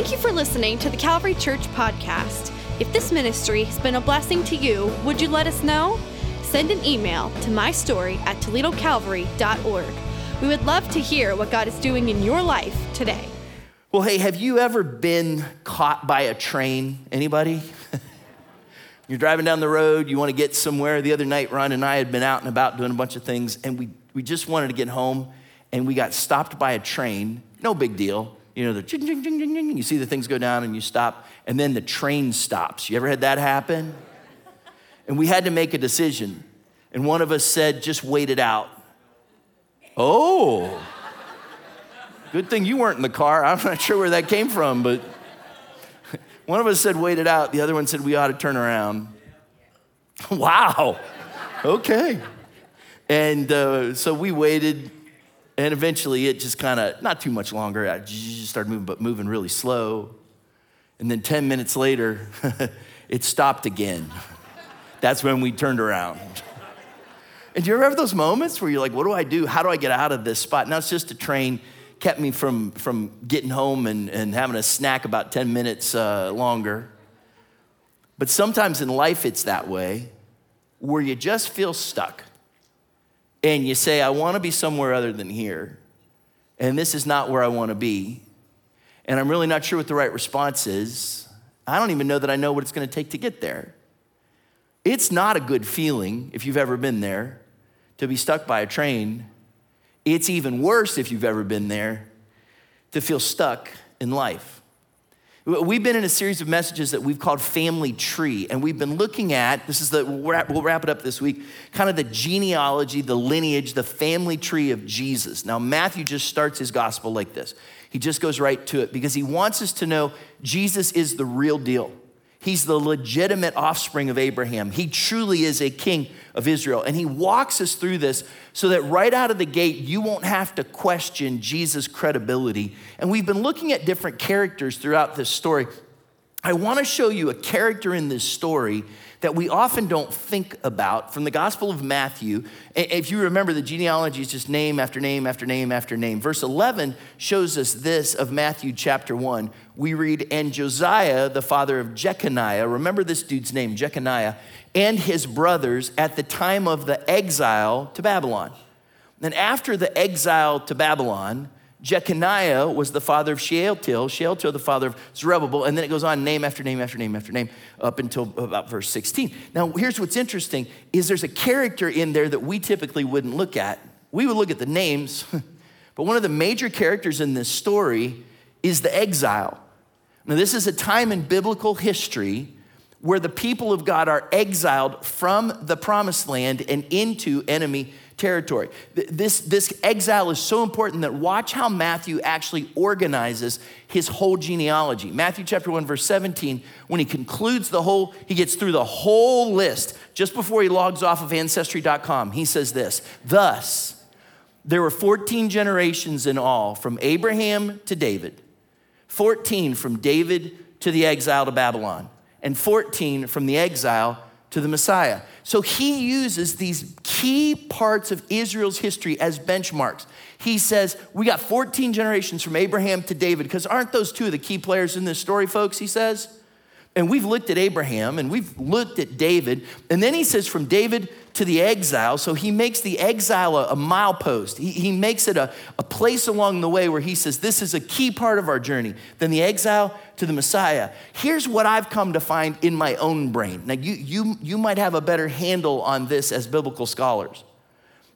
Thank you for listening to the Calvary Church podcast. If this ministry has been a blessing to you, would you let us know? Send an email to mystory at toledocalvary.org. We would love to hear what God is doing in your life today. Well, hey, have you ever been caught by a train? Anybody? You're driving down the road, you want to get somewhere. The other night, Ron and I had been out and about doing a bunch of things, and we, we just wanted to get home, and we got stopped by a train. No big deal. You know, the ching, ching, ching, ching, ching. You see the things go down, and you stop, and then the train stops. You ever had that happen? And we had to make a decision. And one of us said, just wait it out. Oh, good thing you weren't in the car. I'm not sure where that came from, but one of us said, wait it out. The other one said, we ought to turn around. wow, okay. And uh, so we waited, and eventually it just kind of, not too much longer, I just started moving, but moving really slow. And then 10 minutes later, it stopped again. That's when we turned around. And do you have those moments where you're like, what do I do? How do I get out of this spot? Now it's just a train kept me from, from getting home and, and having a snack about 10 minutes uh, longer. But sometimes in life it's that way where you just feel stuck and you say, I want to be somewhere other than here, and this is not where I want to be, and I'm really not sure what the right response is. I don't even know that I know what it's going to take to get there. It's not a good feeling if you've ever been there to be stuck by a train. It's even worse if you've ever been there to feel stuck in life. We've been in a series of messages that we've called Family Tree, and we've been looking at this is the we'll wrap, it up this week kind of the genealogy, the lineage, the family tree of Jesus. Now, Matthew just starts his gospel like this. He just goes right to it because he wants us to know Jesus is the real deal. He's the legitimate offspring of Abraham. He truly is a king of Israel. And he walks us through this so that right out of the gate, you won't have to question Jesus' credibility. And we've been looking at different characters throughout this story. I want to show you a character in this story that we often don't think about from the Gospel of Matthew. If you remember, the genealogy is just name after name after name after name. Verse 11 shows us this of Matthew chapter 1. We read, And Josiah, the father of Jeconiah, remember this dude's name, Jeconiah, and his brothers at the time of the exile to Babylon. Then, after the exile to Babylon, Jeconiah was the father of Shealtiel, Shealtiel the father of Zerubbabel, and then it goes on name after name after name after name up until about verse 16. Now, here's what's interesting is there's a character in there that we typically wouldn't look at. We would look at the names, but one of the major characters in this story is the exile. Now, this is a time in biblical history where the people of God are exiled from the promised land and into enemy territory. This, this exile is so important that watch how Matthew actually organizes his whole genealogy. Matthew chapter 1, verse 17, when he concludes the whole, he gets through the whole list just before he logs off of ancestry.com. He says this Thus, there were 14 generations in all from Abraham to David, 14 from David to the exile to Babylon, and 14 from the exile to the Messiah. So he uses these key parts of Israel's history as benchmarks. He says, We got 14 generations from Abraham to David, because aren't those two of the key players in this story, folks? He says. And we've looked at Abraham and we've looked at David. And then he says, From David to the exile. So he makes the exile a, a milepost. He, he makes it a, a place along the way where he says, This is a key part of our journey. Then the exile to the Messiah. Here's what I've come to find in my own brain. Now, you, you, you might have a better handle on this as biblical scholars.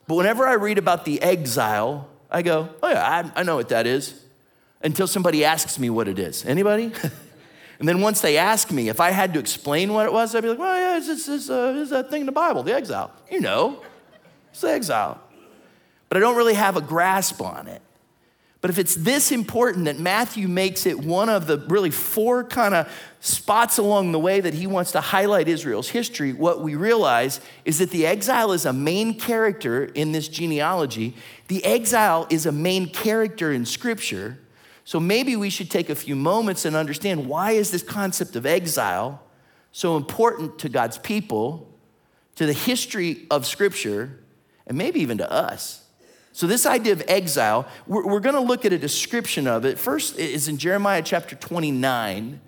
But whenever I read about the exile, I go, Oh, yeah, I, I know what that is. Until somebody asks me what it is. Anybody? And then once they ask me, if I had to explain what it was, I'd be like, well, yeah, it's, it's, uh, it's that thing in the Bible, the exile. You know, it's the exile. But I don't really have a grasp on it. But if it's this important that Matthew makes it one of the really four kind of spots along the way that he wants to highlight Israel's history, what we realize is that the exile is a main character in this genealogy. The exile is a main character in Scripture. So maybe we should take a few moments and understand why is this concept of exile so important to God's people, to the history of Scripture, and maybe even to us. So, this idea of exile, we're, we're going to look at a description of it. First is in Jeremiah chapter 29.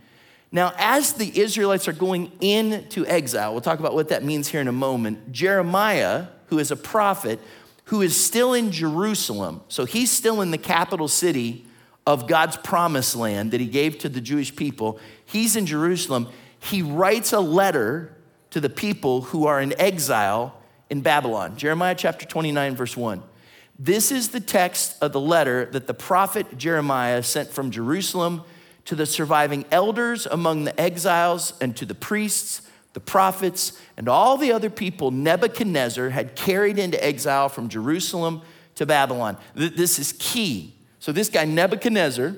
Now, as the Israelites are going into exile, we'll talk about what that means here in a moment. Jeremiah, who is a prophet, who is still in Jerusalem, so he's still in the capital city of God's promised land that he gave to the Jewish people. He's in Jerusalem. He writes a letter to the people who are in exile in Babylon. Jeremiah chapter 29, verse 1. This is the text of the letter that the prophet Jeremiah sent from Jerusalem to the surviving elders among the exiles and to the priests, the prophets, and all the other people Nebuchadnezzar had carried into exile from Jerusalem to Babylon. This is key. So, this guy, Nebuchadnezzar,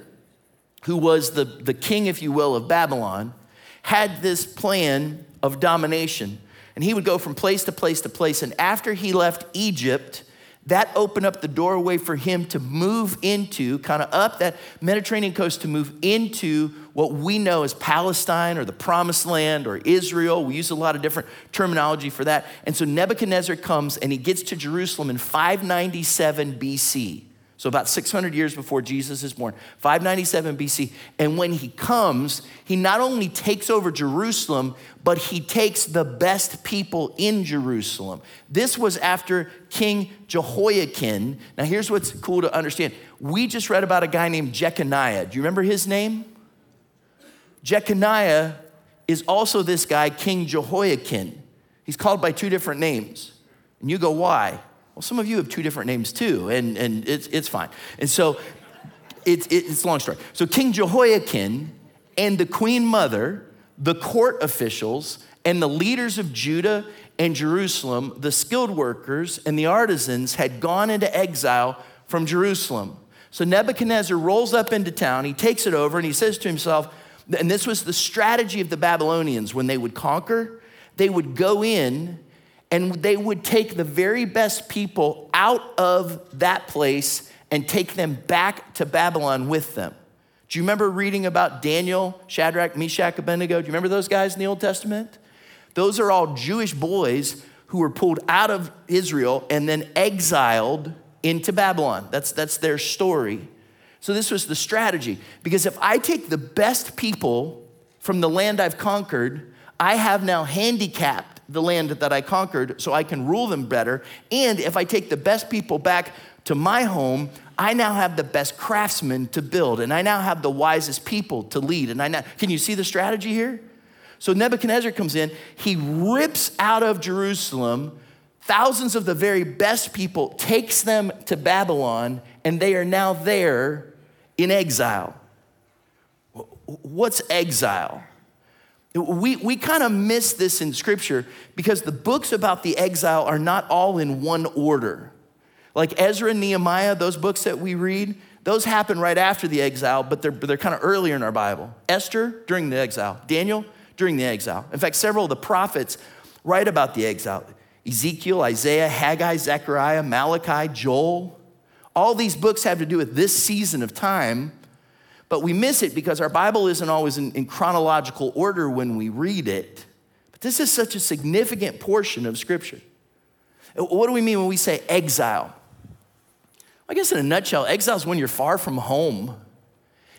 who was the, the king, if you will, of Babylon, had this plan of domination. And he would go from place to place to place. And after he left Egypt, that opened up the doorway for him to move into, kind of up that Mediterranean coast, to move into what we know as Palestine or the Promised Land or Israel. We use a lot of different terminology for that. And so Nebuchadnezzar comes and he gets to Jerusalem in 597 BC. So, about 600 years before Jesus is born, 597 BC. And when he comes, he not only takes over Jerusalem, but he takes the best people in Jerusalem. This was after King Jehoiachin. Now, here's what's cool to understand. We just read about a guy named Jeconiah. Do you remember his name? Jeconiah is also this guy, King Jehoiachin. He's called by two different names. And you go, why? Well, some of you have two different names too, and, and it's, it's fine. And so it's, it's a long story. So King Jehoiachin and the queen mother, the court officials, and the leaders of Judah and Jerusalem, the skilled workers and the artisans had gone into exile from Jerusalem. So Nebuchadnezzar rolls up into town, he takes it over, and he says to himself, and this was the strategy of the Babylonians when they would conquer, they would go in and they would take the very best people out of that place and take them back to Babylon with them. Do you remember reading about Daniel, Shadrach, Meshach, Abednego? Do you remember those guys in the Old Testament? Those are all Jewish boys who were pulled out of Israel and then exiled into Babylon. That's, that's their story. So, this was the strategy. Because if I take the best people from the land I've conquered, I have now handicapped the land that I conquered so I can rule them better. And if I take the best people back to my home, I now have the best craftsmen to build, and I now have the wisest people to lead. And I now, can you see the strategy here? So Nebuchadnezzar comes in, he rips out of Jerusalem thousands of the very best people, takes them to Babylon, and they are now there in exile. What's exile? We, we kind of miss this in scripture because the books about the exile are not all in one order. Like Ezra and Nehemiah, those books that we read, those happen right after the exile, but they're, they're kind of earlier in our Bible. Esther, during the exile. Daniel, during the exile. In fact, several of the prophets write about the exile Ezekiel, Isaiah, Haggai, Zechariah, Malachi, Joel. All these books have to do with this season of time but we miss it because our Bible isn't always in, in, chronological order when we read it. But this is such a significant portion of Scripture. Uh, what do we mean when we say exile? I guess in a nutshell, exile is when you're far from home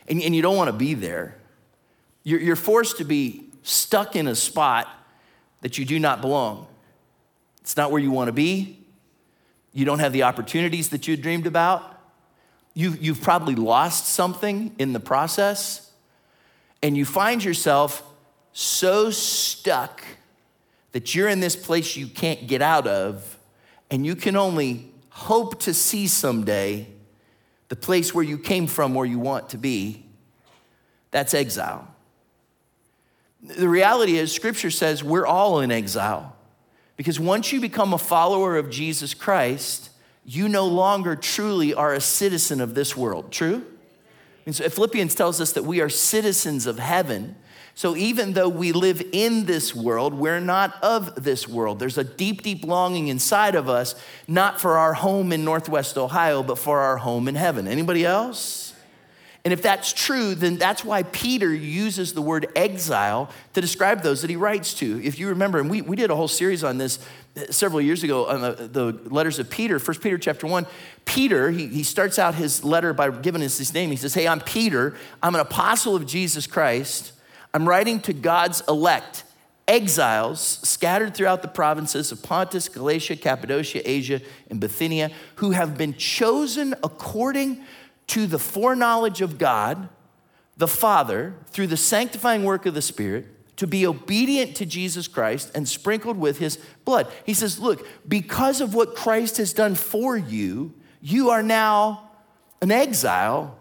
and, and you don't want to be there. You're, you're forced to be stuck in a spot that you do not belong. It's not where you want to be. You don't have the opportunities that you dreamed about. You, you've probably lost something in the process, and you find yourself so stuck that you're in this place you can't get out of, and you can only hope to see someday the place where you came from, where you want to be. That's exile. The reality is, Scripture says we're all in exile. Because once you become a follower of Jesus Christ, you no longer truly are a citizen of this world. True? And so Philippians tells us that we are citizens of heaven. So even though we live in this world, we're not of this world. There's a deep, deep longing inside of us, not for our home in Northwest Ohio, but for our home in heaven. Anybody else? And if that's true, then that's why Peter uses the word exile to describe those that he writes to. If you remember, and we, we did a whole series on this uh, several years ago on the, the letters of Peter, 1 Peter chapter 1. Peter, he, he starts out his letter by giving us his name. He says, Hey, I'm Peter. I'm an apostle of Jesus Christ. I'm writing to God's elect, exiles scattered throughout the provinces of Pontus, Galatia, Cappadocia, Asia, and Bithynia, who have been chosen according to the foreknowledge of God, the Father, through the sanctifying work of the Spirit, to be obedient to Jesus Christ and sprinkled with his blood. He says, Look, because of what Christ has done for you, you are now an exile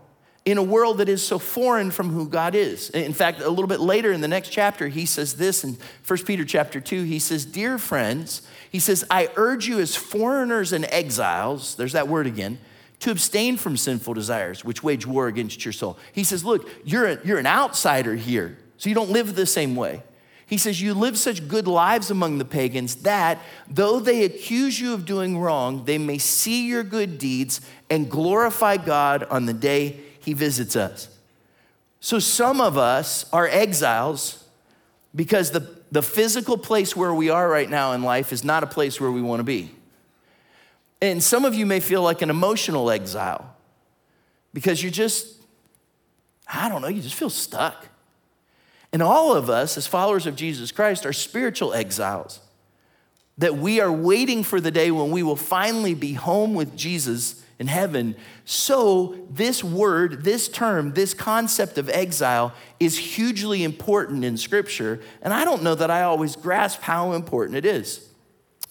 in a world that is so foreign from who God is. In fact, a little bit later in the next chapter, he says this in 1 Peter chapter 2, he says, Dear friends, he says, I urge you as foreigners and exiles, there's that word again, to abstain from sinful desires which wage war against your soul. He says, Look, you're, a, you're an outsider here, so you don't live the same way. He says, You live such good lives among the pagans that, though they accuse you of doing wrong, they may see your good deeds and glorify God on the day he visits us. So some of us are exiles because the, the physical place where we are right now in life is not a place where we want to be. And some of you may feel like an emotional exile because you just, I don't know, you just feel stuck. And all of us, as followers of Jesus Christ, are spiritual exiles. That we are waiting for the day when we will finally be home with Jesus in heaven. So, this word, this term, this concept of exile is hugely important in Scripture. And I don't know that I always grasp how important it is.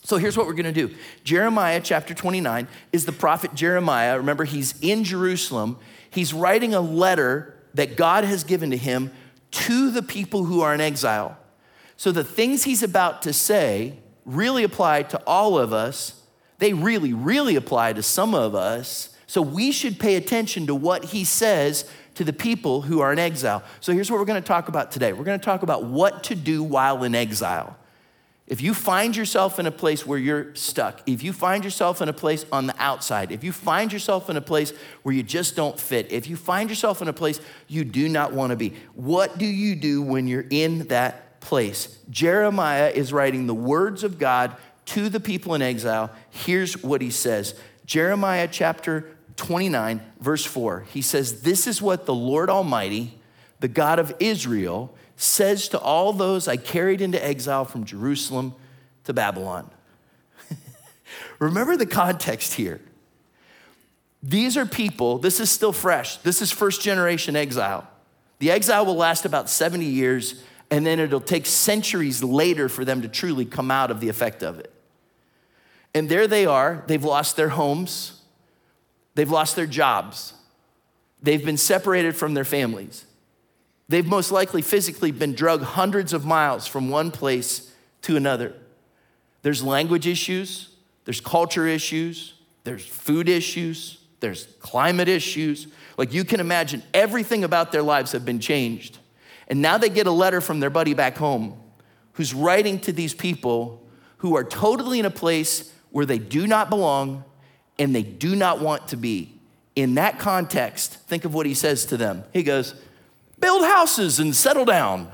So here's what we're going to do. Jeremiah chapter 29 is the prophet Jeremiah. Remember, he's in Jerusalem. He's writing a letter that God has given to him to the people who are in exile. So the things he's about to say really apply to all of us. They really, really apply to some of us. So we should pay attention to what he says to the people who are in exile. So here's what we're going to talk about today. We're going to talk about what to do while in exile. If you find yourself in a place where you're stuck, if you find yourself in a place on the outside, if you find yourself in a place where you just don't fit, if you find yourself in a place you do not want to be, what do you do when you're in that place? Jeremiah is writing the words of God to the people in exile. Here's what he says Jeremiah chapter 29, verse 4. He says, This is what the Lord Almighty, the God of Israel, says to all those I carried into exile from Jerusalem to Babylon. Remember the context here. These are people, this is still fresh. This is first generation exile. The exile will last about 70 years, and then it'll take centuries later for them to truly come out of the effect of it. And there they are. They've lost their homes, they've lost their jobs, they've been separated from their families. They've most likely physically been drugged hundreds of miles from one place to another. There's language issues, there's culture issues, there's food issues, there's climate issues. Like you can imagine, everything about their lives have been changed. And now they get a letter from their buddy back home who's writing to these people who are totally in a place where they do not belong and they do not want to be. In that context, think of what he says to them. He goes, Build houses and settle down.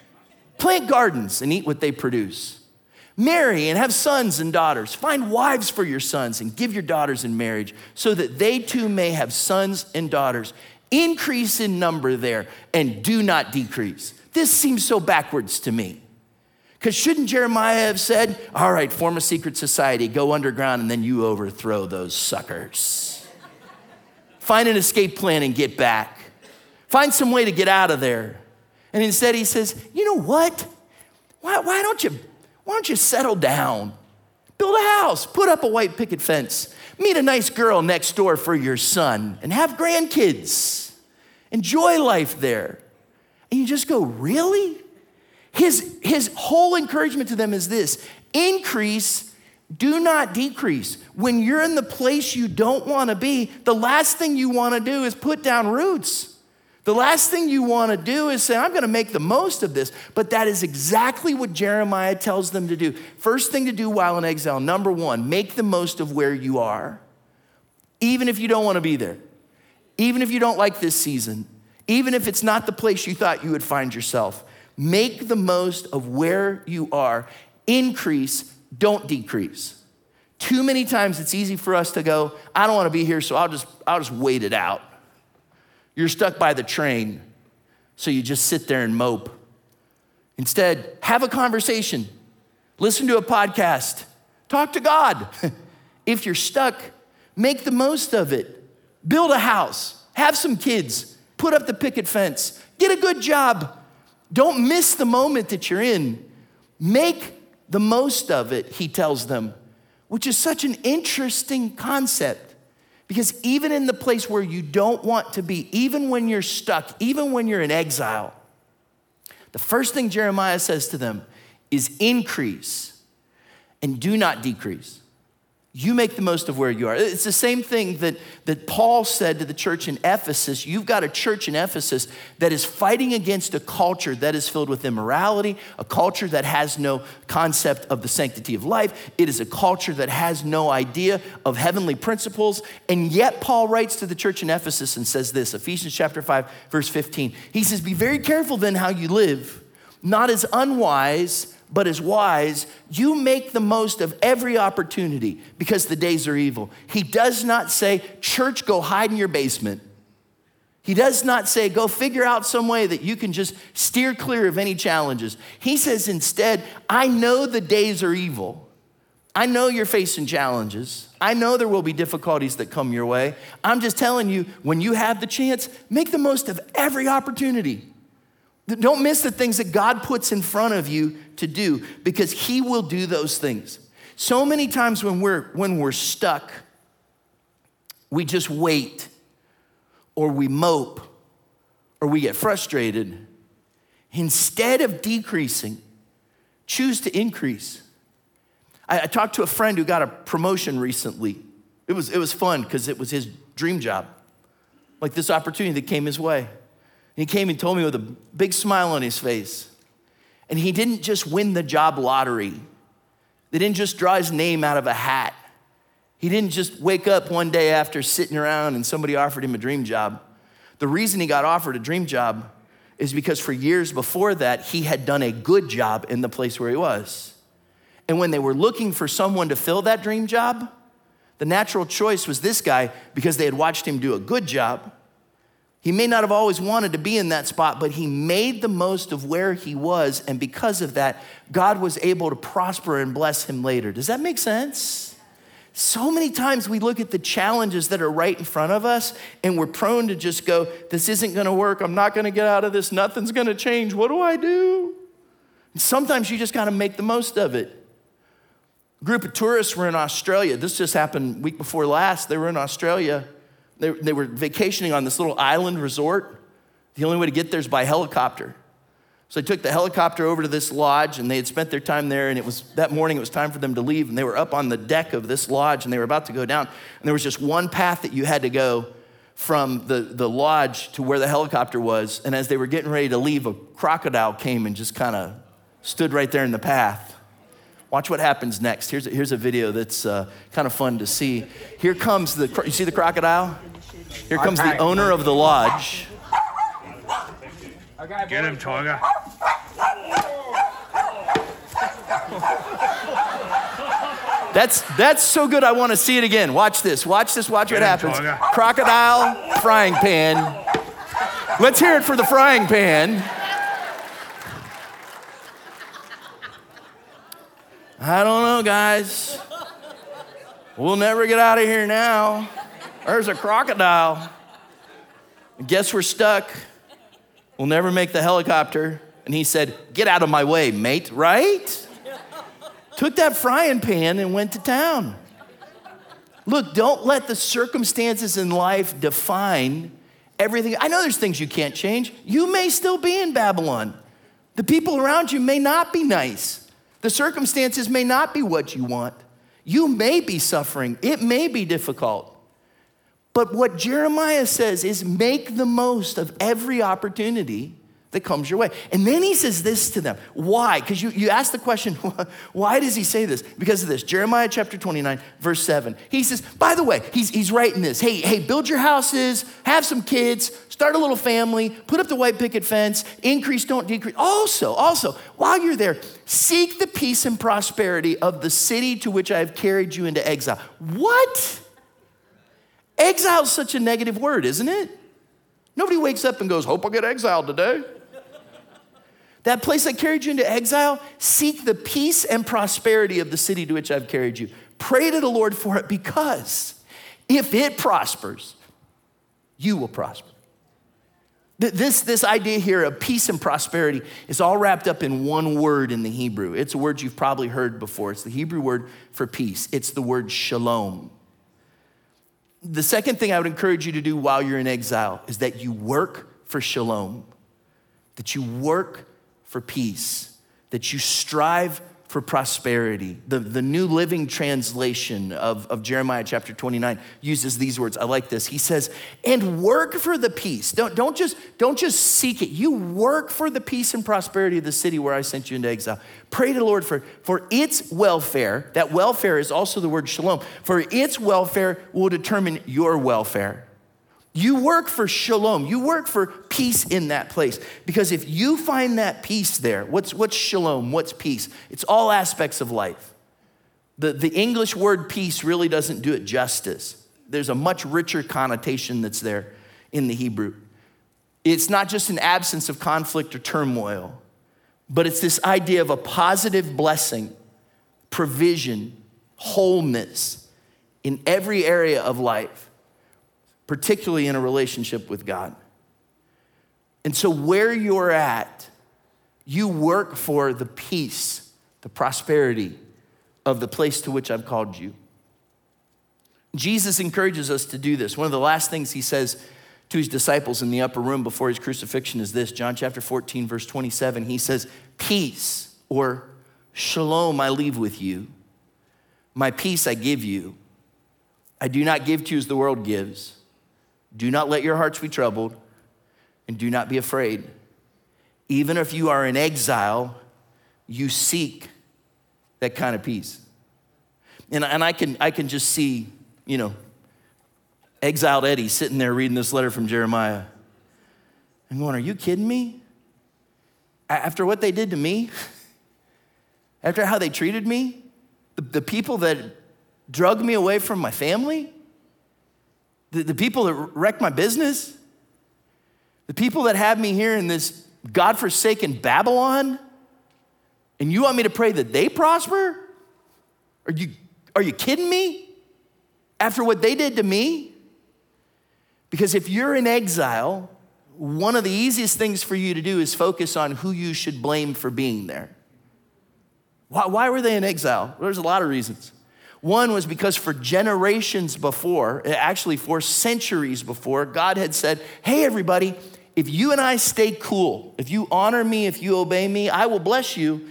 Plant gardens and eat what they produce. Marry and have sons and daughters. Find wives for your sons and give your daughters in marriage so that they too may have sons and daughters. Increase in number there and do not decrease. This seems so backwards to me. Because shouldn't Jeremiah have said, All right, form a secret society, go underground, and then you overthrow those suckers? Find an escape plan and get back. Find some way to get out of there. And instead he says, you know what? Why, why, don't you, why don't you settle down? Build a house, put up a white picket fence, meet a nice girl next door for your son, and have grandkids. Enjoy life there. And you just go, really? His, his whole encouragement to them is this increase, do not decrease. When you're in the place you don't want to be, the last thing you want to do is put down roots. The last thing you want to do is say, I'm going to make the most of this. But that is exactly what Jeremiah tells them to do. First thing to do while in exile, number one, make the most of where you are, even if you don't want to be there. even if you don't like this season, even if it's not the place you thought you would find yourself, make the most of where you are. Increase, don't decrease. Too many times it's easy for us to go, I don't want to be here, so I'll just, I'll just wait it out. You're stuck by the train, so you just sit there and mope. Instead, have a conversation, listen to a podcast, talk to God. if you're stuck, make the most of it. Build a house, have some kids, put up the picket fence, get a good job. Don't miss the moment that you're in. Make the most of it, he tells them, which is such an interesting concept. Because even in the place where you don't want to be, even when you're stuck, even when you're in exile, the first thing Jeremiah says to them is increase and do not decrease. You make the most of where you are. It's the same thing that, that Paul said to the church in Ephesus. You've got a church in Ephesus that is fighting against a culture that is filled with immorality, a culture that has no concept of the sanctity of life. It is a culture that has no idea of heavenly principles. And yet, Paul writes to the church in Ephesus and says this Ephesians chapter 5, verse 15. He says, Be very careful then how you live, not as unwise but as wise, you make the most of every opportunity because the days are evil. He does not say, church, go hide in your basement. He does not say, go figure out some way that you can just steer clear of any challenges. He says instead, I know the days are evil. I know you're facing challenges. I know there will be difficulties that come your way. I'm just telling you, when you have the chance, make the most of every opportunity. Don't miss the things that God puts in front of you to do because He will do those things. So many times when we're, when we're stuck, we just wait or we mope or we get frustrated. Instead of decreasing, choose to increase. I, I talked to a friend who got a promotion recently. It was, it was fun because it was his dream job, like this opportunity that came his way. He came and told me with a big smile on his face. And he didn't just win the job lottery, they didn't just draw his name out of a hat. He didn't just wake up one day after sitting around and somebody offered him a dream job. The reason he got offered a dream job is because for years before that, he had done a good job in the place where he was. And when they were looking for someone to fill that dream job, the natural choice was this guy because they had watched him do a good job. He may not have always wanted to be in that spot, but he made the most of where he was. And because of that, God was able to prosper and bless him later. Does that make sense? So many times we look at the challenges that are right in front of us and we're prone to just go, This isn't gonna work. I'm not gonna get out of this. Nothing's gonna change. What do I do? And sometimes you just gotta make the most of it. A group of tourists were in Australia. This just happened week before last. They were in Australia they, they were vacationing on this little island resort. The only way to get there is by helicopter. So they took the helicopter over to this lodge and they had spent their time there. And it was that morning, it was time for them to leave. And they were up on the deck of this lodge and they were about to go down. And there was just one path that you had to go from the, the lodge to where the helicopter was. And as they were getting ready to leave, a crocodile came and just kind of stood right there in the path. Watch what happens next. Here's a, here's a video that's uh, kind of fun to see. Here comes the, you see the crocodile? Here comes the owner of the lodge. Get him, Tiger. That's, that's so good, I want to see it again. Watch this, watch this, watch what happens. Crocodile, frying pan. Let's hear it for the frying pan. I don't know, guys. We'll never get out of here now. There's a crocodile. Guess we're stuck. We'll never make the helicopter. And he said, Get out of my way, mate, right? Took that frying pan and went to town. Look, don't let the circumstances in life define everything. I know there's things you can't change. You may still be in Babylon. The people around you may not be nice. The circumstances may not be what you want. You may be suffering, it may be difficult. But what Jeremiah says is make the most of every opportunity that comes your way. And then he says this to them. Why? Because you, you ask the question, why does he say this? Because of this. Jeremiah chapter 29, verse 7. He says, by the way, he's, he's writing this. Hey, hey, build your houses, have some kids, start a little family, put up the white picket fence, increase, don't decrease. Also, also, while you're there, seek the peace and prosperity of the city to which I have carried you into exile. What? Exile is such a negative word, isn't it? Nobody wakes up and goes, Hope I'll get exiled today. That place that carried you into exile, seek the peace and prosperity of the city to which I've carried you. Pray to the Lord for it because if it prospers, you will prosper. This, this idea here of peace and prosperity is all wrapped up in one word in the Hebrew. It's a word you've probably heard before. It's the Hebrew word for peace, it's the word shalom. The second thing I would encourage you to do while you're in exile is that you work for shalom, that you work for peace, that you strive for prosperity. The, the New Living Translation of, of Jeremiah chapter 29 uses these words. I like this. He says, and work for the peace. Don't, don't, just, don't just seek it. You work for the peace and prosperity of the city where I sent you into exile. Pray to the Lord for, for its welfare. That welfare is also the word shalom. For its welfare will determine your welfare. You work for shalom. You work for peace in that place. Because if you find that peace there, what's, what's shalom? What's peace? It's all aspects of life. The, the English word peace really doesn't do it justice. There's a much richer connotation that's there in the Hebrew. It's not just an absence of conflict or turmoil, but it's this idea of a positive blessing, provision, wholeness in every area of life particularly in a relationship with God. And so, where you're at, you work for the peace, the prosperity of the place to which I've called you. Jesus encourages us to do this. One of the last things he says to his disciples in the upper room before his crucifixion is this John chapter 14, verse 27. He says, Peace or shalom I leave with you, my peace I give you. I do not give to you as the world gives. Do not let your hearts be troubled, and do not be afraid. Even if you are in exile, you seek that kind of peace. And, and I, can, I can just see, you know, exiled Eddie sitting there reading this letter from Jeremiah and going, Are you kidding me? After what they did to me, after how they treated me, the, the people that drug me away from my family, the, the people that wrecked my business, the people that have me here in this God-forsaken Babylon, and you want me to pray that they prosper? Are you, are you kidding me? After what they did to me? Because if you're in exile, one of the easiest things for you to do is focus on who you should blame for being there. Why, why were they in exile? There's a lot of reasons. One was because for generations before, eh, actually for centuries before, God had said, Hey, everybody, if you and I stay cool, if you honor me, if you obey me, I will bless you.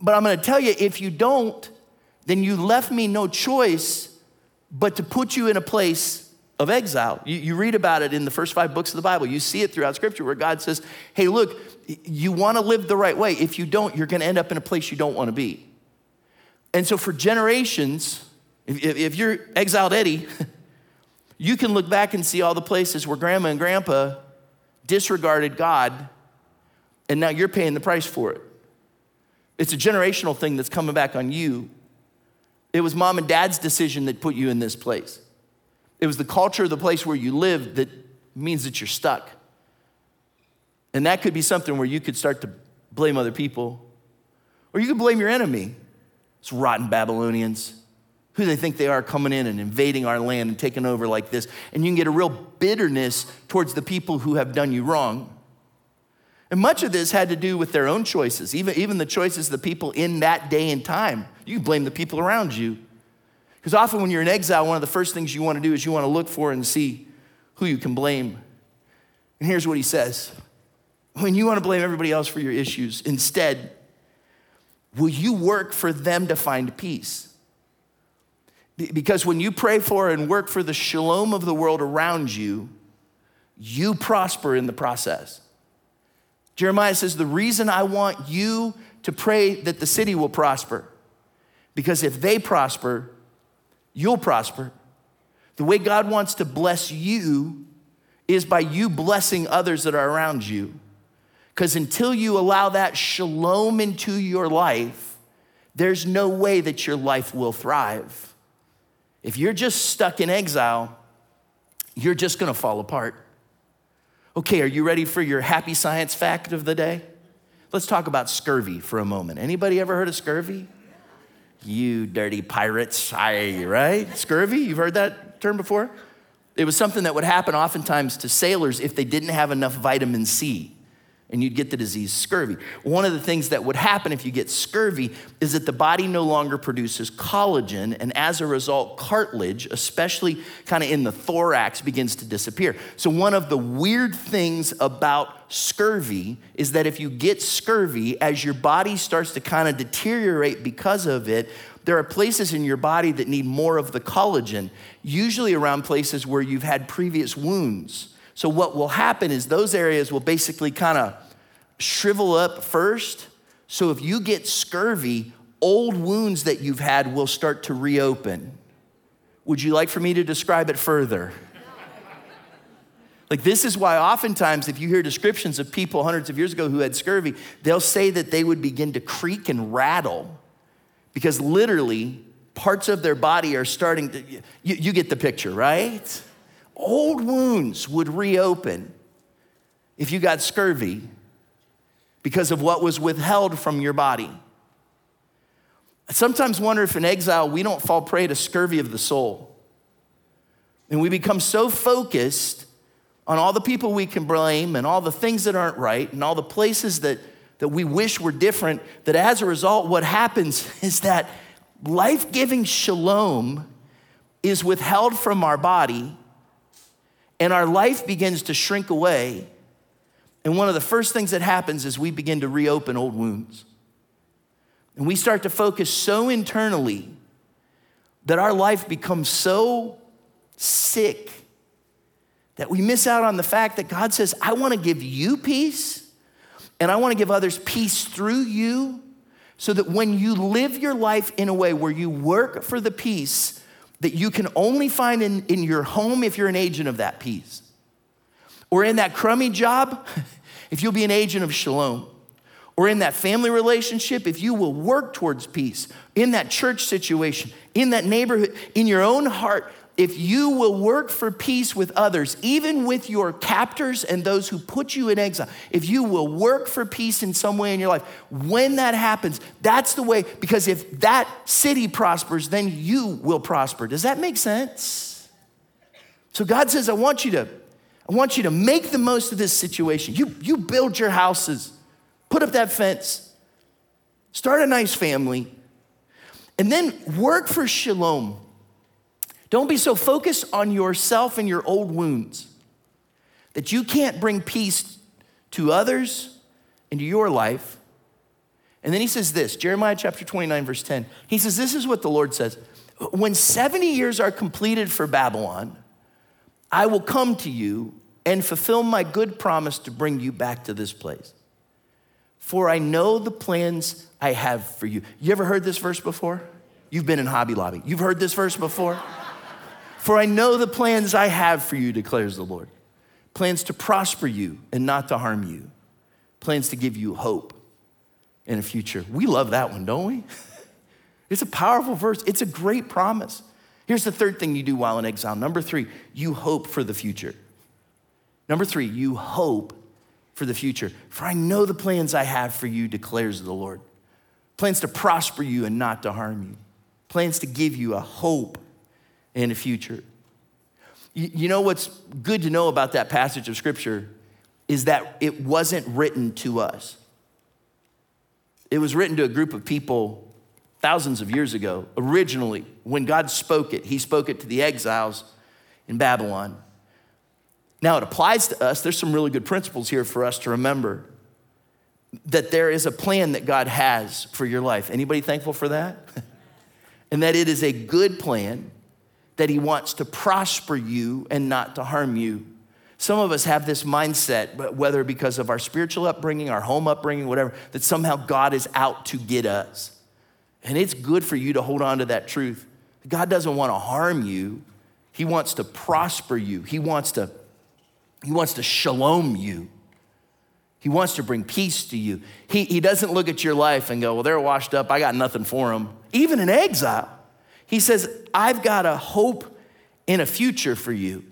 But I'm going to tell you, if you don't, then you left me no choice but to put you in a place of exile. You, you, read about it in the first five books of the Bible. You see it throughout Scripture where God says, Hey, look, you want to live the right way. If you don't, you're going to end up in a place you don't want to be. And so, for generations, if, if you're exiled Eddie, you can look back and see all the places where grandma and grandpa disregarded God, and now you're paying the price for it. It's a generational thing that's coming back on you. It was mom and dad's decision that put you in this place. It was the culture of the place where you lived that means that you're stuck. And that could be something where you could start to blame other people, or you could blame your enemy. It's rotten Babylonians. Who they think they are coming in and invading our land and taking over like this. And you can get a real bitterness towards the people who have done you wrong. And much of this had to do with their own choices, even, even the choices of the people in that day and time. You can blame the people around you. Because often when you're in exile, one of the first things you want to do is you want to look for and see who you can blame. And here's what he says When you want to blame everybody else for your issues, instead, Will you work for them to find peace? Because when you pray for and work for the shalom of the world around you, you prosper in the process. Jeremiah says, The reason I want you to pray that the city will prosper, because if they prosper, you'll prosper. The way God wants to bless you is by you blessing others that are around you. Because until you allow that shalom into your life, there's no way that your life will thrive. If you're just stuck in exile, you're just gonna fall apart. Okay, are you ready for your happy science fact of the day? Let's talk about scurvy for a moment. Anybody ever heard of scurvy? You dirty pirates, I, right? Scurvy, you've heard that term before? It was something that would happen oftentimes to sailors if they didn't have enough vitamin C and you'd get the disease scurvy. One of the things that would happen if you get scurvy is that the body no longer produces collagen, and as a result, cartilage, especially kind of in the thorax, begins to disappear. So, one of the weird things about scurvy is that if you get scurvy, as your body starts to kind of deteriorate because of it, there are places in your body that need more of the collagen, usually around places where you've had previous wounds. So, what will happen is those areas will basically kind of shrivel up first. So, if you get scurvy, old wounds that you've had will start to reopen. Would you like for me to describe it further? Like, this is why oftentimes, if you hear descriptions of people hundreds of years ago who had scurvy, they'll say that they would begin to creak and rattle because literally parts of their body are starting to, you, you get the picture, right? Old wounds would reopen if you got scurvy because of what was withheld from your body. I sometimes wonder if in exile we don't fall prey to scurvy of the soul. And we become so focused on all the people we can blame and all the things that aren't right and all the places that, that we wish were different, that as a result, what happens is that life giving shalom is withheld from our body and our life begins to shrink away. And one of the first things that happens is we begin to reopen old wounds. And we start to focus so internally that our life becomes so sick that we miss out on the fact that God says, I want to give you peace and I want to give others peace through you so that when you live your life in a way where you work for the peace that you can only find in, in your home if you're an agent of that peace. Or in that crummy job, if you'll be an agent of shalom. Or in that family relationship, if you will work towards peace. In that church situation, in that neighborhood, in your own heart, if you will work for peace with others, even with your captors and those who put you in exile, if you will work for peace in some way in your life, when that happens, that's the way, because if that city prospers, then you will prosper. Does that make sense? So God says, I want you to, I want you to make the most of this situation. You, you build your houses, put up that fence, start a nice family, and then work for shalom don't be so focused on yourself and your old wounds that you can't bring peace to others into your life. And then he says this Jeremiah chapter 29, verse 10. He says, This is what the Lord says When 70 years are completed for Babylon, I will come to you and fulfill my good promise to bring you back to this place. For I know the plans I have for you. You ever heard this verse before? You've been in Hobby Lobby. You've heard this verse before? For I know the plans I have for you, declares the Lord plans to prosper you and not to harm you, plans to give you hope in a future. We love that one, don't we? It's a powerful verse, it's a great promise. Here's the third thing you do while in exile. Number three, you hope for the future. Number three, you hope for the future. For I know the plans I have for you, declares the Lord. Plans to prosper you and not to harm you. Plans to give you a hope in the future. You, know what's good to know about that passage of scripture is that it wasn't written to us. It was written to a group of people thousands of years ago. Originally, when God spoke it, He spoke it to the exiles in Babylon. Now it applies to us. There's some really good principles here for us to remember that there is a plan that God has for your life. Anybody thankful for that? and that it is a good plan that He wants to prosper you and not to harm you. Some of us have this mindset, whether because of our spiritual upbringing, our home upbringing, whatever, that somehow God is out to get us. And it's good for you to hold on to that truth. God doesn't want to harm you. He wants to prosper you. He wants to, he wants to shalom you. He wants to bring peace to you. He, he doesn't look at your life and go, Well, they're washed up. I got nothing for them. Even in exile, he says, I've got a hope in a future for you.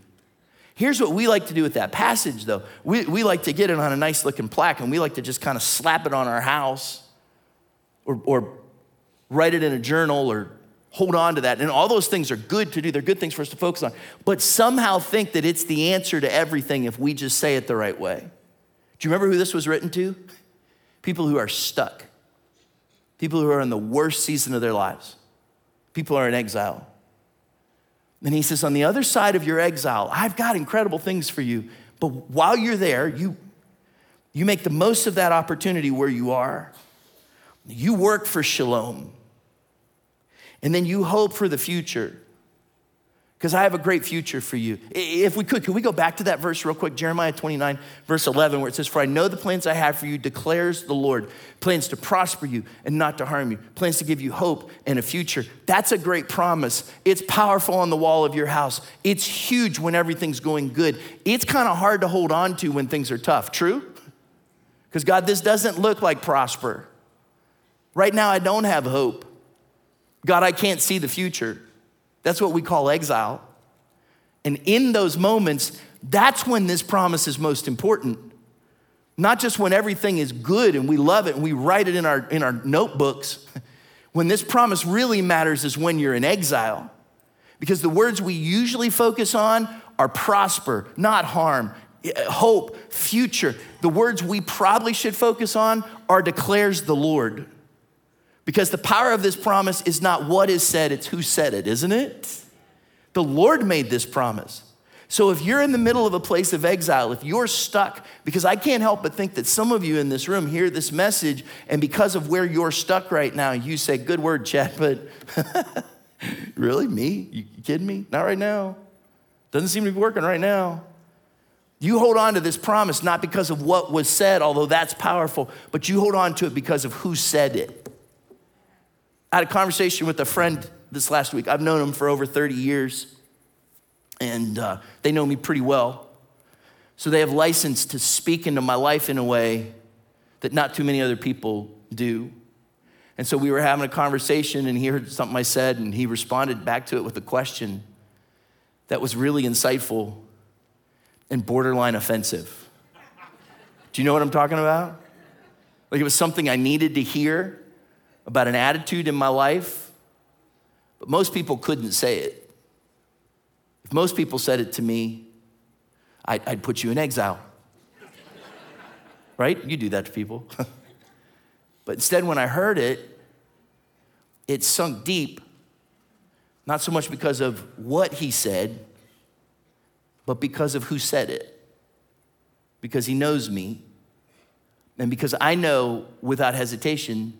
Here's what we like to do with that passage, though. We, we like to get it on a nice looking plaque and we like to just kind of slap it on our house or, or write it in a journal or hold on to that. And all those things are good to do, they're good things for us to focus on. But somehow think that it's the answer to everything if we just say it the right way. Do you remember who this was written to? People who are stuck, people who are in the worst season of their lives, people are in exile. And he says, On the other side of your exile, I've got incredible things for you. But while you're there, you, you make the most of that opportunity where you are. You work for shalom. And then you hope for the future because I have a great future for you. If we could, could we go back to that verse real quick? Jeremiah 29, verse 11, where it says, For I know the plans I have for you, declares the Lord. Plans to prosper you and not to harm you, plans to give you hope and a future. That's a great promise. It's powerful on the wall of your house, it's huge when everything's going good. It's kind of hard to hold on to when things are tough. True? Because God, this doesn't look like prosper. Right now, I don't have hope. God, I can't see the future. That's what we call exile. And in those moments, that's when this promise is most important. Not just when everything is good and we love it and we write it in our, in our notebooks. When this promise really matters is when you're in exile. Because the words we usually focus on are prosper, not harm, eh, hope, future. The words we probably should focus on are declares the Lord. Because the power of this promise is not what is said, it's who said it, isn't it? The Lord made this promise. So if you're in the middle of a place of exile, if you're stuck, because I can't help but think that some of you in this room hear this message, and because of where you're stuck right now, you say, Good word, Chad, but really, me? You kidding me? Not right now. Doesn't seem to be working right now. You hold on to this promise not because of what was said, although that's powerful, but you hold on to it because of who said it. I had a conversation with a friend this last week. I've known him for over 30 years, and uh, they know me pretty well. So they have license to speak into my life in a way that not too many other people do. And so we were having a conversation, and he heard something I said, and he responded back to it with a question that was really insightful and borderline offensive. Do you know what I'm talking about? Like it was something I needed to hear about an attitude in my life, but most people couldn't say it. If most people said it to me, I'd, I'd put you in exile. right? You do that to people. but instead, when I heard it, it sunk deep, not so much because of what he said, but because of who said it. Because he knows me, and because I know without hesitation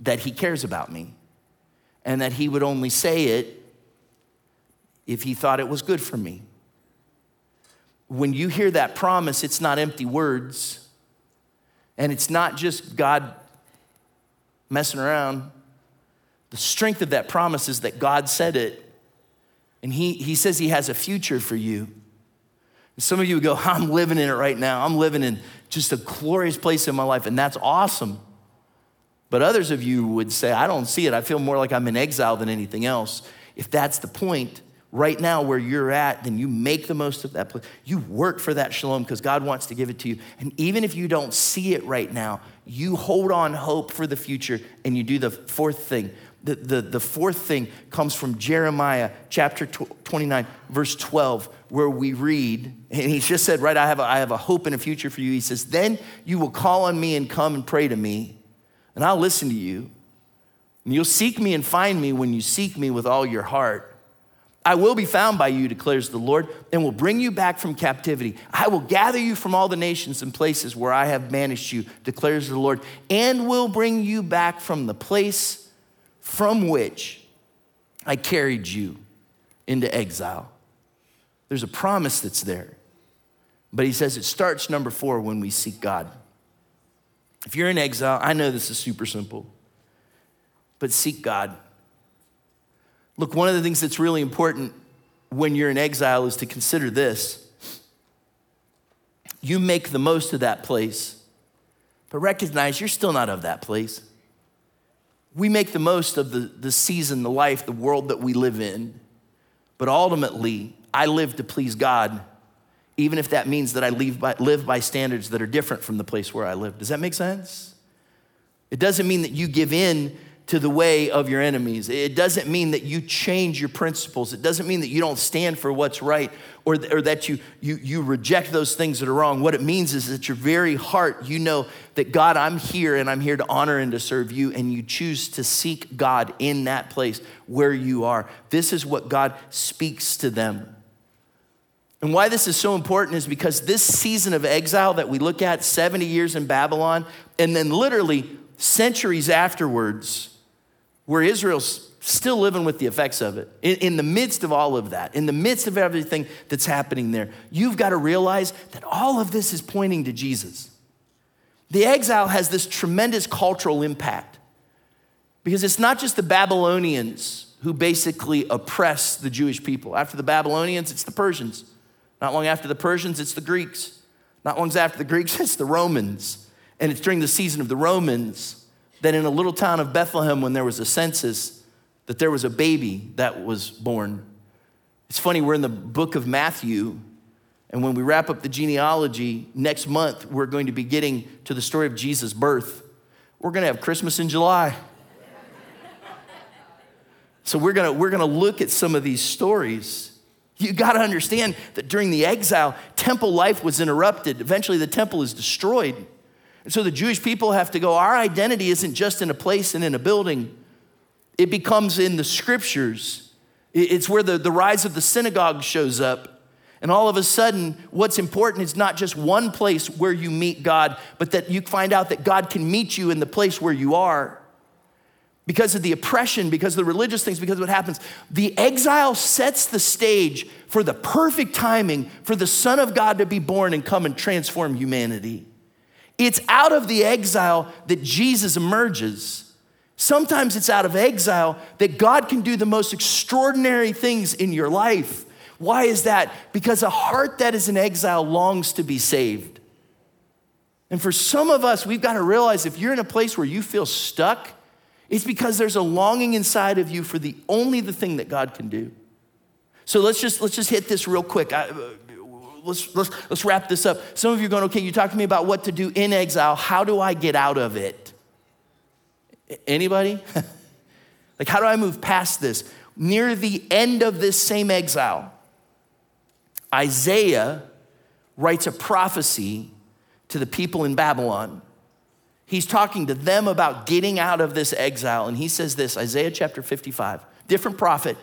that he cares about me and that he would only say it if he thought it was good for me. When you hear that promise, it's not empty words and it's not just God messing around. The strength of that promise is that God said it and he, he says he has a future for you. some of you go, I'm living in it right now. I'm living in just a glorious place in my life, and that's awesome. But others of you would say, I don't see it. I feel more like I'm in exile than anything else. If that's the point, right now where you're at, then you make the most of that place. You work for that shalom because God wants to give it to you. And even if you don't see it right now, you hold on hope for the future and you do the fourth thing. The, the, the fourth thing comes from Jeremiah chapter 29, verse 12, where we read, and he just said, Right, I have, a, I have a hope and a future for you. He says, Then you will call on me and come and pray to me and I'll listen to you. And you'll seek me and find me when you seek me with all your heart. I will be found by you, declares the Lord, and will bring you back from captivity. I will gather you from all the nations and places where I have banished you, declares the Lord, and will bring you back from the place from which I carried you into exile. There's a promise that's there. But he says it starts, number four, when we seek God. If you're in exile, I know this is super simple, but seek God. Look, one of the things that's really important when you're in exile is to consider this. You make the most of that place, but recognize you're still not of that place. We make the most of the, the season, the life, the world that we live in, but ultimately, I live to please God, even if that means that I live by, live by standards that are different from the place where I live. Does that make sense? It doesn't mean that you give in to the way of your enemies. It doesn't mean that you change your principles. It doesn't mean that you don't stand for what's right or, or that you, you, you reject those things that are wrong. What it means is that your very heart, you know that God, I'm here and I'm here to honor and to serve you, and you choose to seek God in that place where you are. This is what God speaks to them. And why this is so important is because this season of exile that we look at, 70 years in Babylon, and then literally centuries afterwards, where Israel's still living with the effects of it. In, in, the midst of all of that, in the midst of everything that's happening there, you've got to realize that all of this is pointing to Jesus. The exile has this tremendous cultural impact because it's not just the Babylonians who basically oppress the Jewish people. After the Babylonians, it's the Persians. Not long after the Persians, it's the Greeks. Not long after the Greeks, it's the Romans. And it's during the season of the Romans that in a little town of Bethlehem, when there was a census, that there was a baby that was born. It's funny, we're in the book of Matthew, and when we wrap up the genealogy next month, we're going to be getting to the story of Jesus' birth. We're going to have Christmas in July. so we're going to, we're going to look at some of these stories. You got to understand that during the exile, temple life was interrupted. Eventually, the temple is destroyed. And so the Jewish people have to go, our identity isn't just in a place and in a building, it becomes in the scriptures. It's where the, the rise of the synagogue shows up. And all of a sudden, what's important is not just one place where you meet God, but that you find out that God can meet you in the place where you are. Because of the oppression, because of the religious things, because of what happens, the exile sets the stage for the perfect timing for the Son of God to be born and come and transform humanity. It's out of the exile that Jesus emerges. Sometimes it's out of exile that God can do the most extraordinary things in your life. Why is that? Because a heart that is in exile longs to be saved. And for some of us, we've got to realize if you're in a place where you feel stuck, it's because there's a longing inside of you for the only the thing that God can do. So let's just let's just hit this real quick. I, let's, let's, let's wrap this up. Some of you are going, okay, you talked to me about what to do in exile. How do I get out of it? Anybody? like, how do I move past this? Near the end of this same exile, Isaiah writes a prophecy to the people in Babylon. He's talking to them about getting out of this exile, and he says this Isaiah chapter 55, different prophet,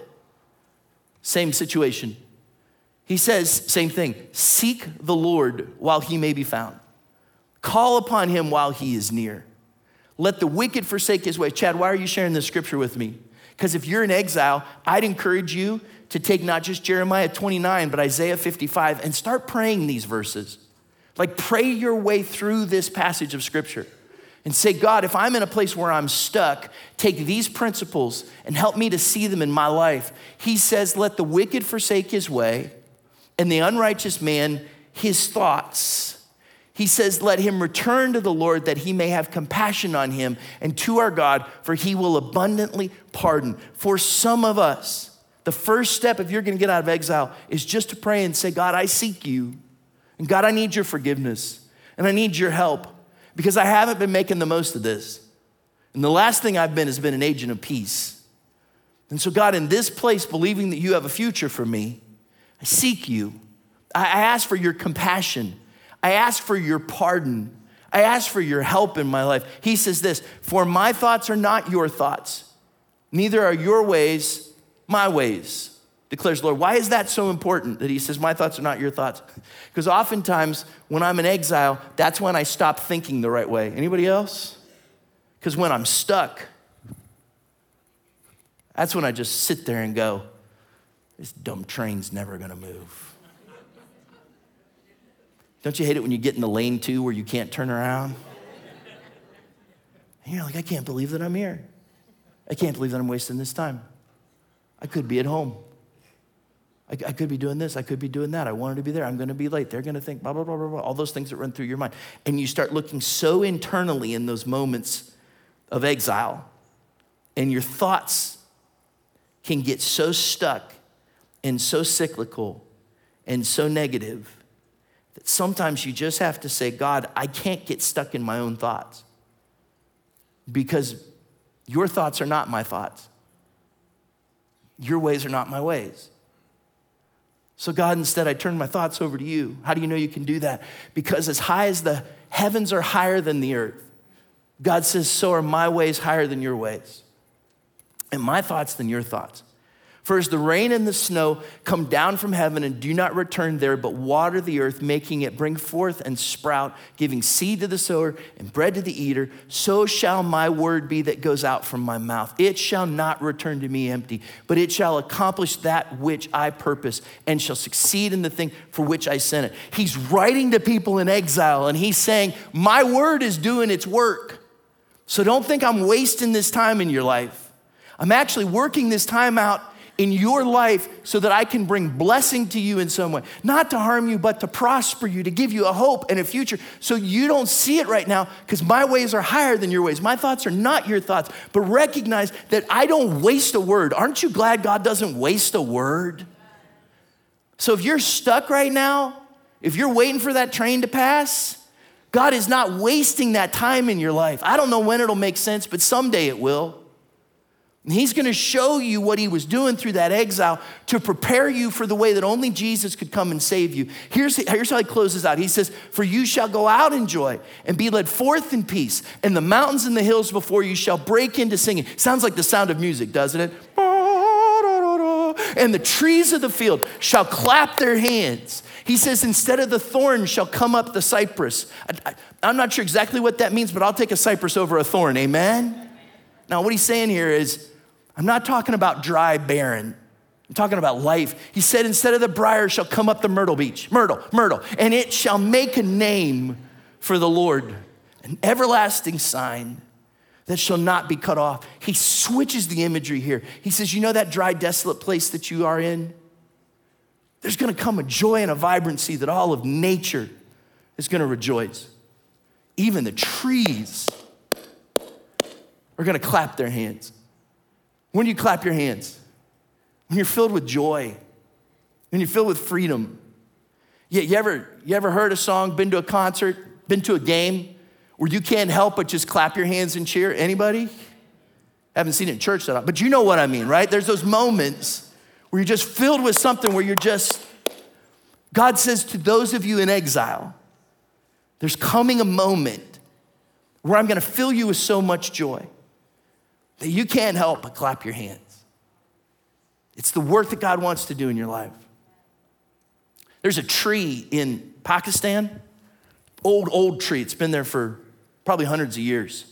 same situation. He says, same thing seek the Lord while he may be found, call upon him while he is near. Let the wicked forsake his way. Chad, why are you sharing this scripture with me? Because if you're in exile, I'd encourage you to take not just Jeremiah 29, but Isaiah 55 and start praying these verses. Like, pray your way through this passage of scripture and say, God, if I'm in a place where I'm stuck, take these principles and help me to see them in my life. He says, Let the wicked forsake his way and the unrighteous man his thoughts. He says, Let him return to the Lord that he may have compassion on him and to our God, for he will abundantly pardon. For some of us, the first step, if you're gonna get out of exile, is just to pray and say, God, I seek you. And God, I need your forgiveness and I need your help because I haven't been making the most of this. And the last thing I've been has been an agent of peace. And so, God, in this place, believing that you have a future for me, I seek you. I ask for your compassion. I ask for your pardon. I ask for your help in my life. He says this For my thoughts are not your thoughts, neither are your ways my ways, declares the Lord. Why is that so important that he says, My thoughts are not your thoughts? Because oftentimes when I'm in exile, that's when I stop thinking the right way. Anybody else? Because when I'm stuck, that's when I just sit there and go, this dumb train's never gonna move. Don't you hate it when you get in the lane two where you can't turn around? And you're like, I can't believe that I'm here. I can't believe that I'm wasting this time. I could be at home. I, I, could be doing this. I could be doing that. I wanted to be there. I'm going to be late. They're going to think blah, blah, blah, blah, blah. All those things that run through your mind. And you start looking so internally in those moments of exile, and your thoughts can get so stuck and so cyclical and so negative that sometimes you just have to say, God, I can't get stuck in my own thoughts because your thoughts are not my thoughts. Your ways are not my ways. So, God, instead, I turn my thoughts over to you. How do you know you can do that? Because as high as the heavens are higher than the earth, God says, so are my ways higher than your ways, and my thoughts than your thoughts. For as the rain and the snow come down from heaven and do not return there, but water the earth, making it bring forth and sprout, giving seed to the sower and bread to the eater, so shall my word be that goes out from my mouth. It shall not return to me empty, but it shall accomplish that which I purpose and shall succeed in the thing for which I sent it. He's writing to people in exile and he's saying, My word is doing its work. So don't think I'm wasting this time in your life. I'm actually working this time out in your life so that I can bring blessing to you in some way. Not to harm you, but to prosper you, to give you a hope and a future. So you don't see it right now because my ways are higher than your ways. My thoughts are not your thoughts, but recognize that I don't waste a word. Aren't you glad God doesn't waste a word? So if you're stuck right now, if you're waiting for that train to pass, God is not wasting that time in your life. I don't know when it'll make sense, but someday it will. And he's going to show you what he was doing through that exile to prepare you for the way that only Jesus could come and save you. Here's, here's how he closes out. He says, For you shall go out in joy and be led forth in peace, and the mountains and the hills before you shall break into singing. Sounds like the sound of music, doesn't it? And the trees of the field shall clap their hands. He says, Instead of the thorn shall come up the cypress. I, am not sure exactly what that means, but I'll take a cypress over a thorn. Amen? Now, what he's saying here is, I'm not talking about dry, barren. I'm talking about life. He said, instead of the briar shall come up the myrtle beach, myrtle, myrtle, and it shall make a name for the Lord, an everlasting sign that shall not be cut off. He switches the imagery here. He says, You know that dry, desolate place that you are in? There's gonna come a joy and a vibrancy that all of nature is gonna rejoice. Even the trees are gonna clap their hands. When you clap your hands? When you're filled with joy, when you're filled with freedom. You, you, ever, you ever heard a song, been to a concert, been to a game where you can't help but just clap your hands and cheer? Anybody? Haven't seen it in church that but you know what I mean, right? There's those moments where you're just filled with something where you're just, God says to those of you in exile, there's coming a moment where I'm gonna fill you with so much joy that you can't help but clap your hands. It's the work that God wants to do in your life. There's a tree in Pakistan, old, old tree. It's been there for probably hundreds of years.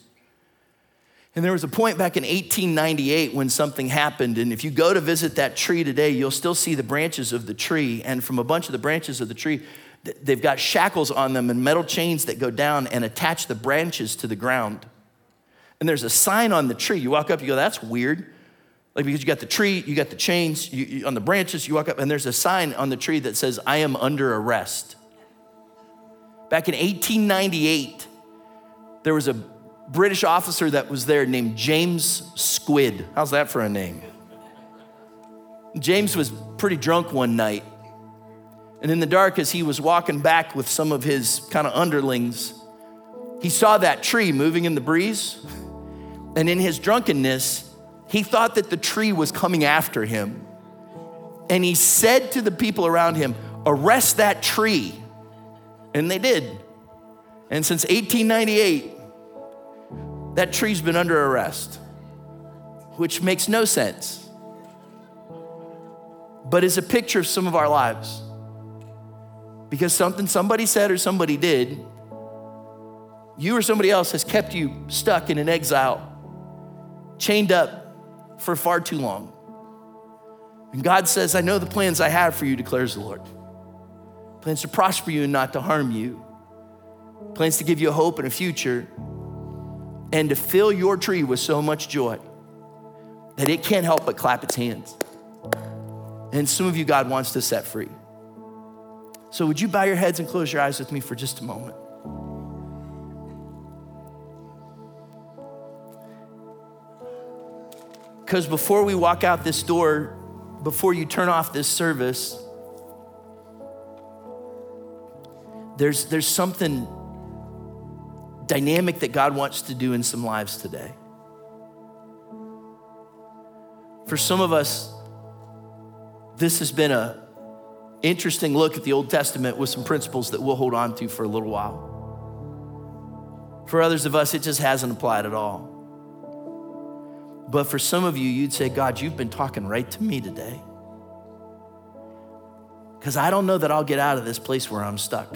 And there was a point back in 1898 when something happened. And if you go to visit that tree today, you'll still see the branches of the tree. And from a bunch of the branches of the tree, they've got shackles on them and metal chains that go down and attach the branches to the ground and there's a sign on the tree. You walk up, you go, that's weird. Like because you got the tree, you got the chains you, you, on the branches, you walk up, and there's a sign on the tree that says, I am under arrest. Back in 1898, there was a British officer that was there named James Squid. How's that for a name? James was pretty drunk one night. And in the dark, as he was walking back with some of his kind of underlings, he saw that tree moving in the breeze. And in his drunkenness, he thought that the tree was coming after him. And he said to the people around him, Arrest that tree. And they did. And since 1898, that tree's been under arrest, which makes no sense, but is a picture of some of our lives. Because something somebody said or somebody did, you or somebody else has kept you stuck in an exile chained up for far too long. And God says, I know the plans I have for you, declares the Lord. plans to prosper you and not to harm you, plans to give you a hope and a future, and to fill your tree with so much joy that it can't help but clap its hands. And some of you, God wants to set free. So, would you bow your heads and close your eyes with me for just a moment? Because before we walk out this door, before you turn off this service, there's, there's something dynamic that God wants to do in some lives today. For some of us, this has been a interesting look at the Old Testament with some principles that we'll hold on to for a little while. For others of us, it just hasn't applied at all. But for some of you, you'd say, God, you've been talking right to me today. Because I don't know that I'll get out of this place where I'm stuck.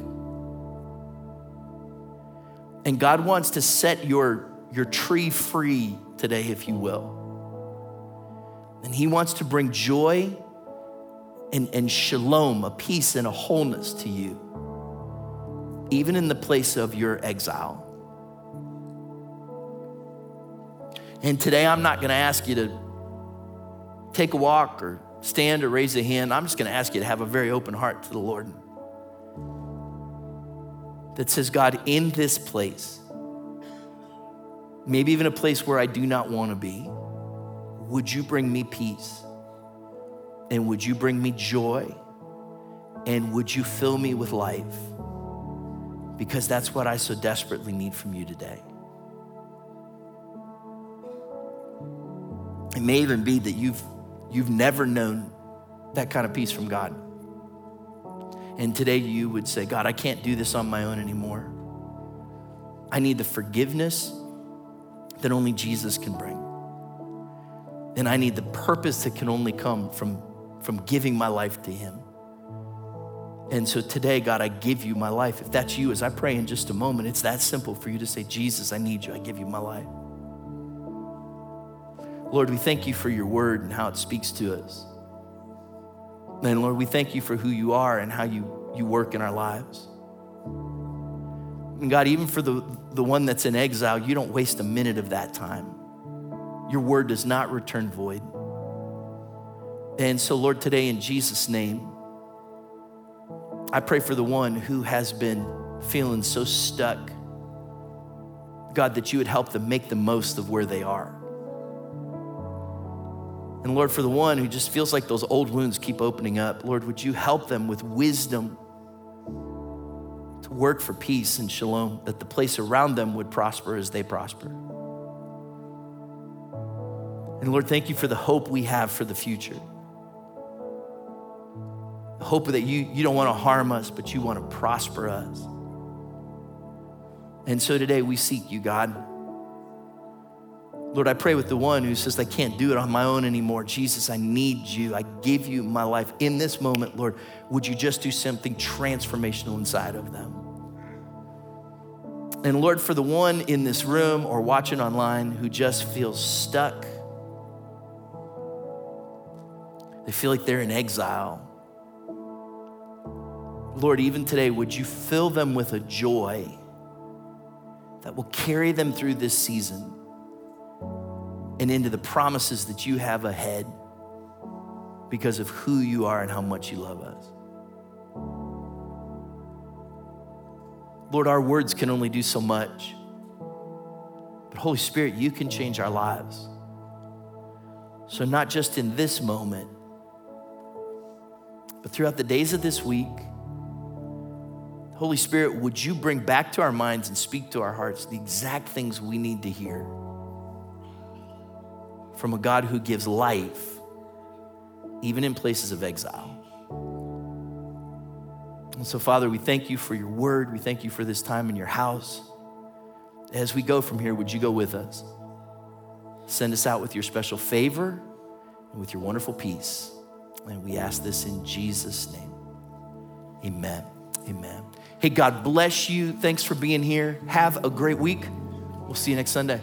And God wants to set your, your tree free today, if you will. And He wants to bring joy and, and shalom, a peace and a wholeness to you, even in the place of your exile. And today, I'm not going to ask you to take a walk or stand or raise a hand. I'm just going to ask you to have a very open heart to the Lord that says, God, in this place, maybe even a place where I do not want to be, would you bring me peace? And would you bring me joy? And would you fill me with life? Because that's what I so desperately need from you today. May even be that you've, you've never known that kind of peace from God. And today you would say, God, I can't do this on my own anymore. I need the forgiveness that only Jesus can bring. And I need the purpose that can only come from, from giving my life to Him. And so today, God, I give you my life. If that's you, as I pray in just a moment, it's that simple for you to say, Jesus, I need you. I give you my life. Lord, we thank you for your word and how it speaks to us. And Lord, we thank you for who you are and how you, you work in our lives. And God, even for the, the one that's in exile, you don't waste a minute of that time. Your word does not return void. And so, Lord, today in Jesus' name, I pray for the one who has been feeling so stuck. God, that you would help them make the most of where they are. And Lord, for the one who just feels like those old wounds keep opening up, Lord, would you help them with wisdom to work for peace and shalom, that the place around them would prosper as they prosper. And Lord, thank you for the hope we have for the future. The hope that you, you don't want to harm us, but you want to prosper us. And so today we seek you, God. Lord, I pray with the one who says, I can't do it on my own anymore. Jesus, I need you. I give you my life. In this moment, Lord, would you just do something transformational inside of them? And Lord, for the one in this room or watching online who just feels stuck, they feel like they're in exile. Lord, even today, would you fill them with a joy that will carry them through this season? And into the promises that you have ahead because of who you are and how much you love us. Lord, our words can only do so much. But Holy Spirit, you can change our lives. So, not just in this moment, but throughout the days of this week, Holy Spirit, would you bring back to our minds and speak to our hearts the exact things we need to hear? From a God who gives life, even in places of exile. And so, Father, we thank you for your word. We thank you for this time in your house. As we go from here, would you go with us? Send us out with your special favor and with your wonderful peace. And we ask this in Jesus' name. Amen. Amen. Hey, God bless you. Thanks for being here. Have a great week. We'll see you next Sunday.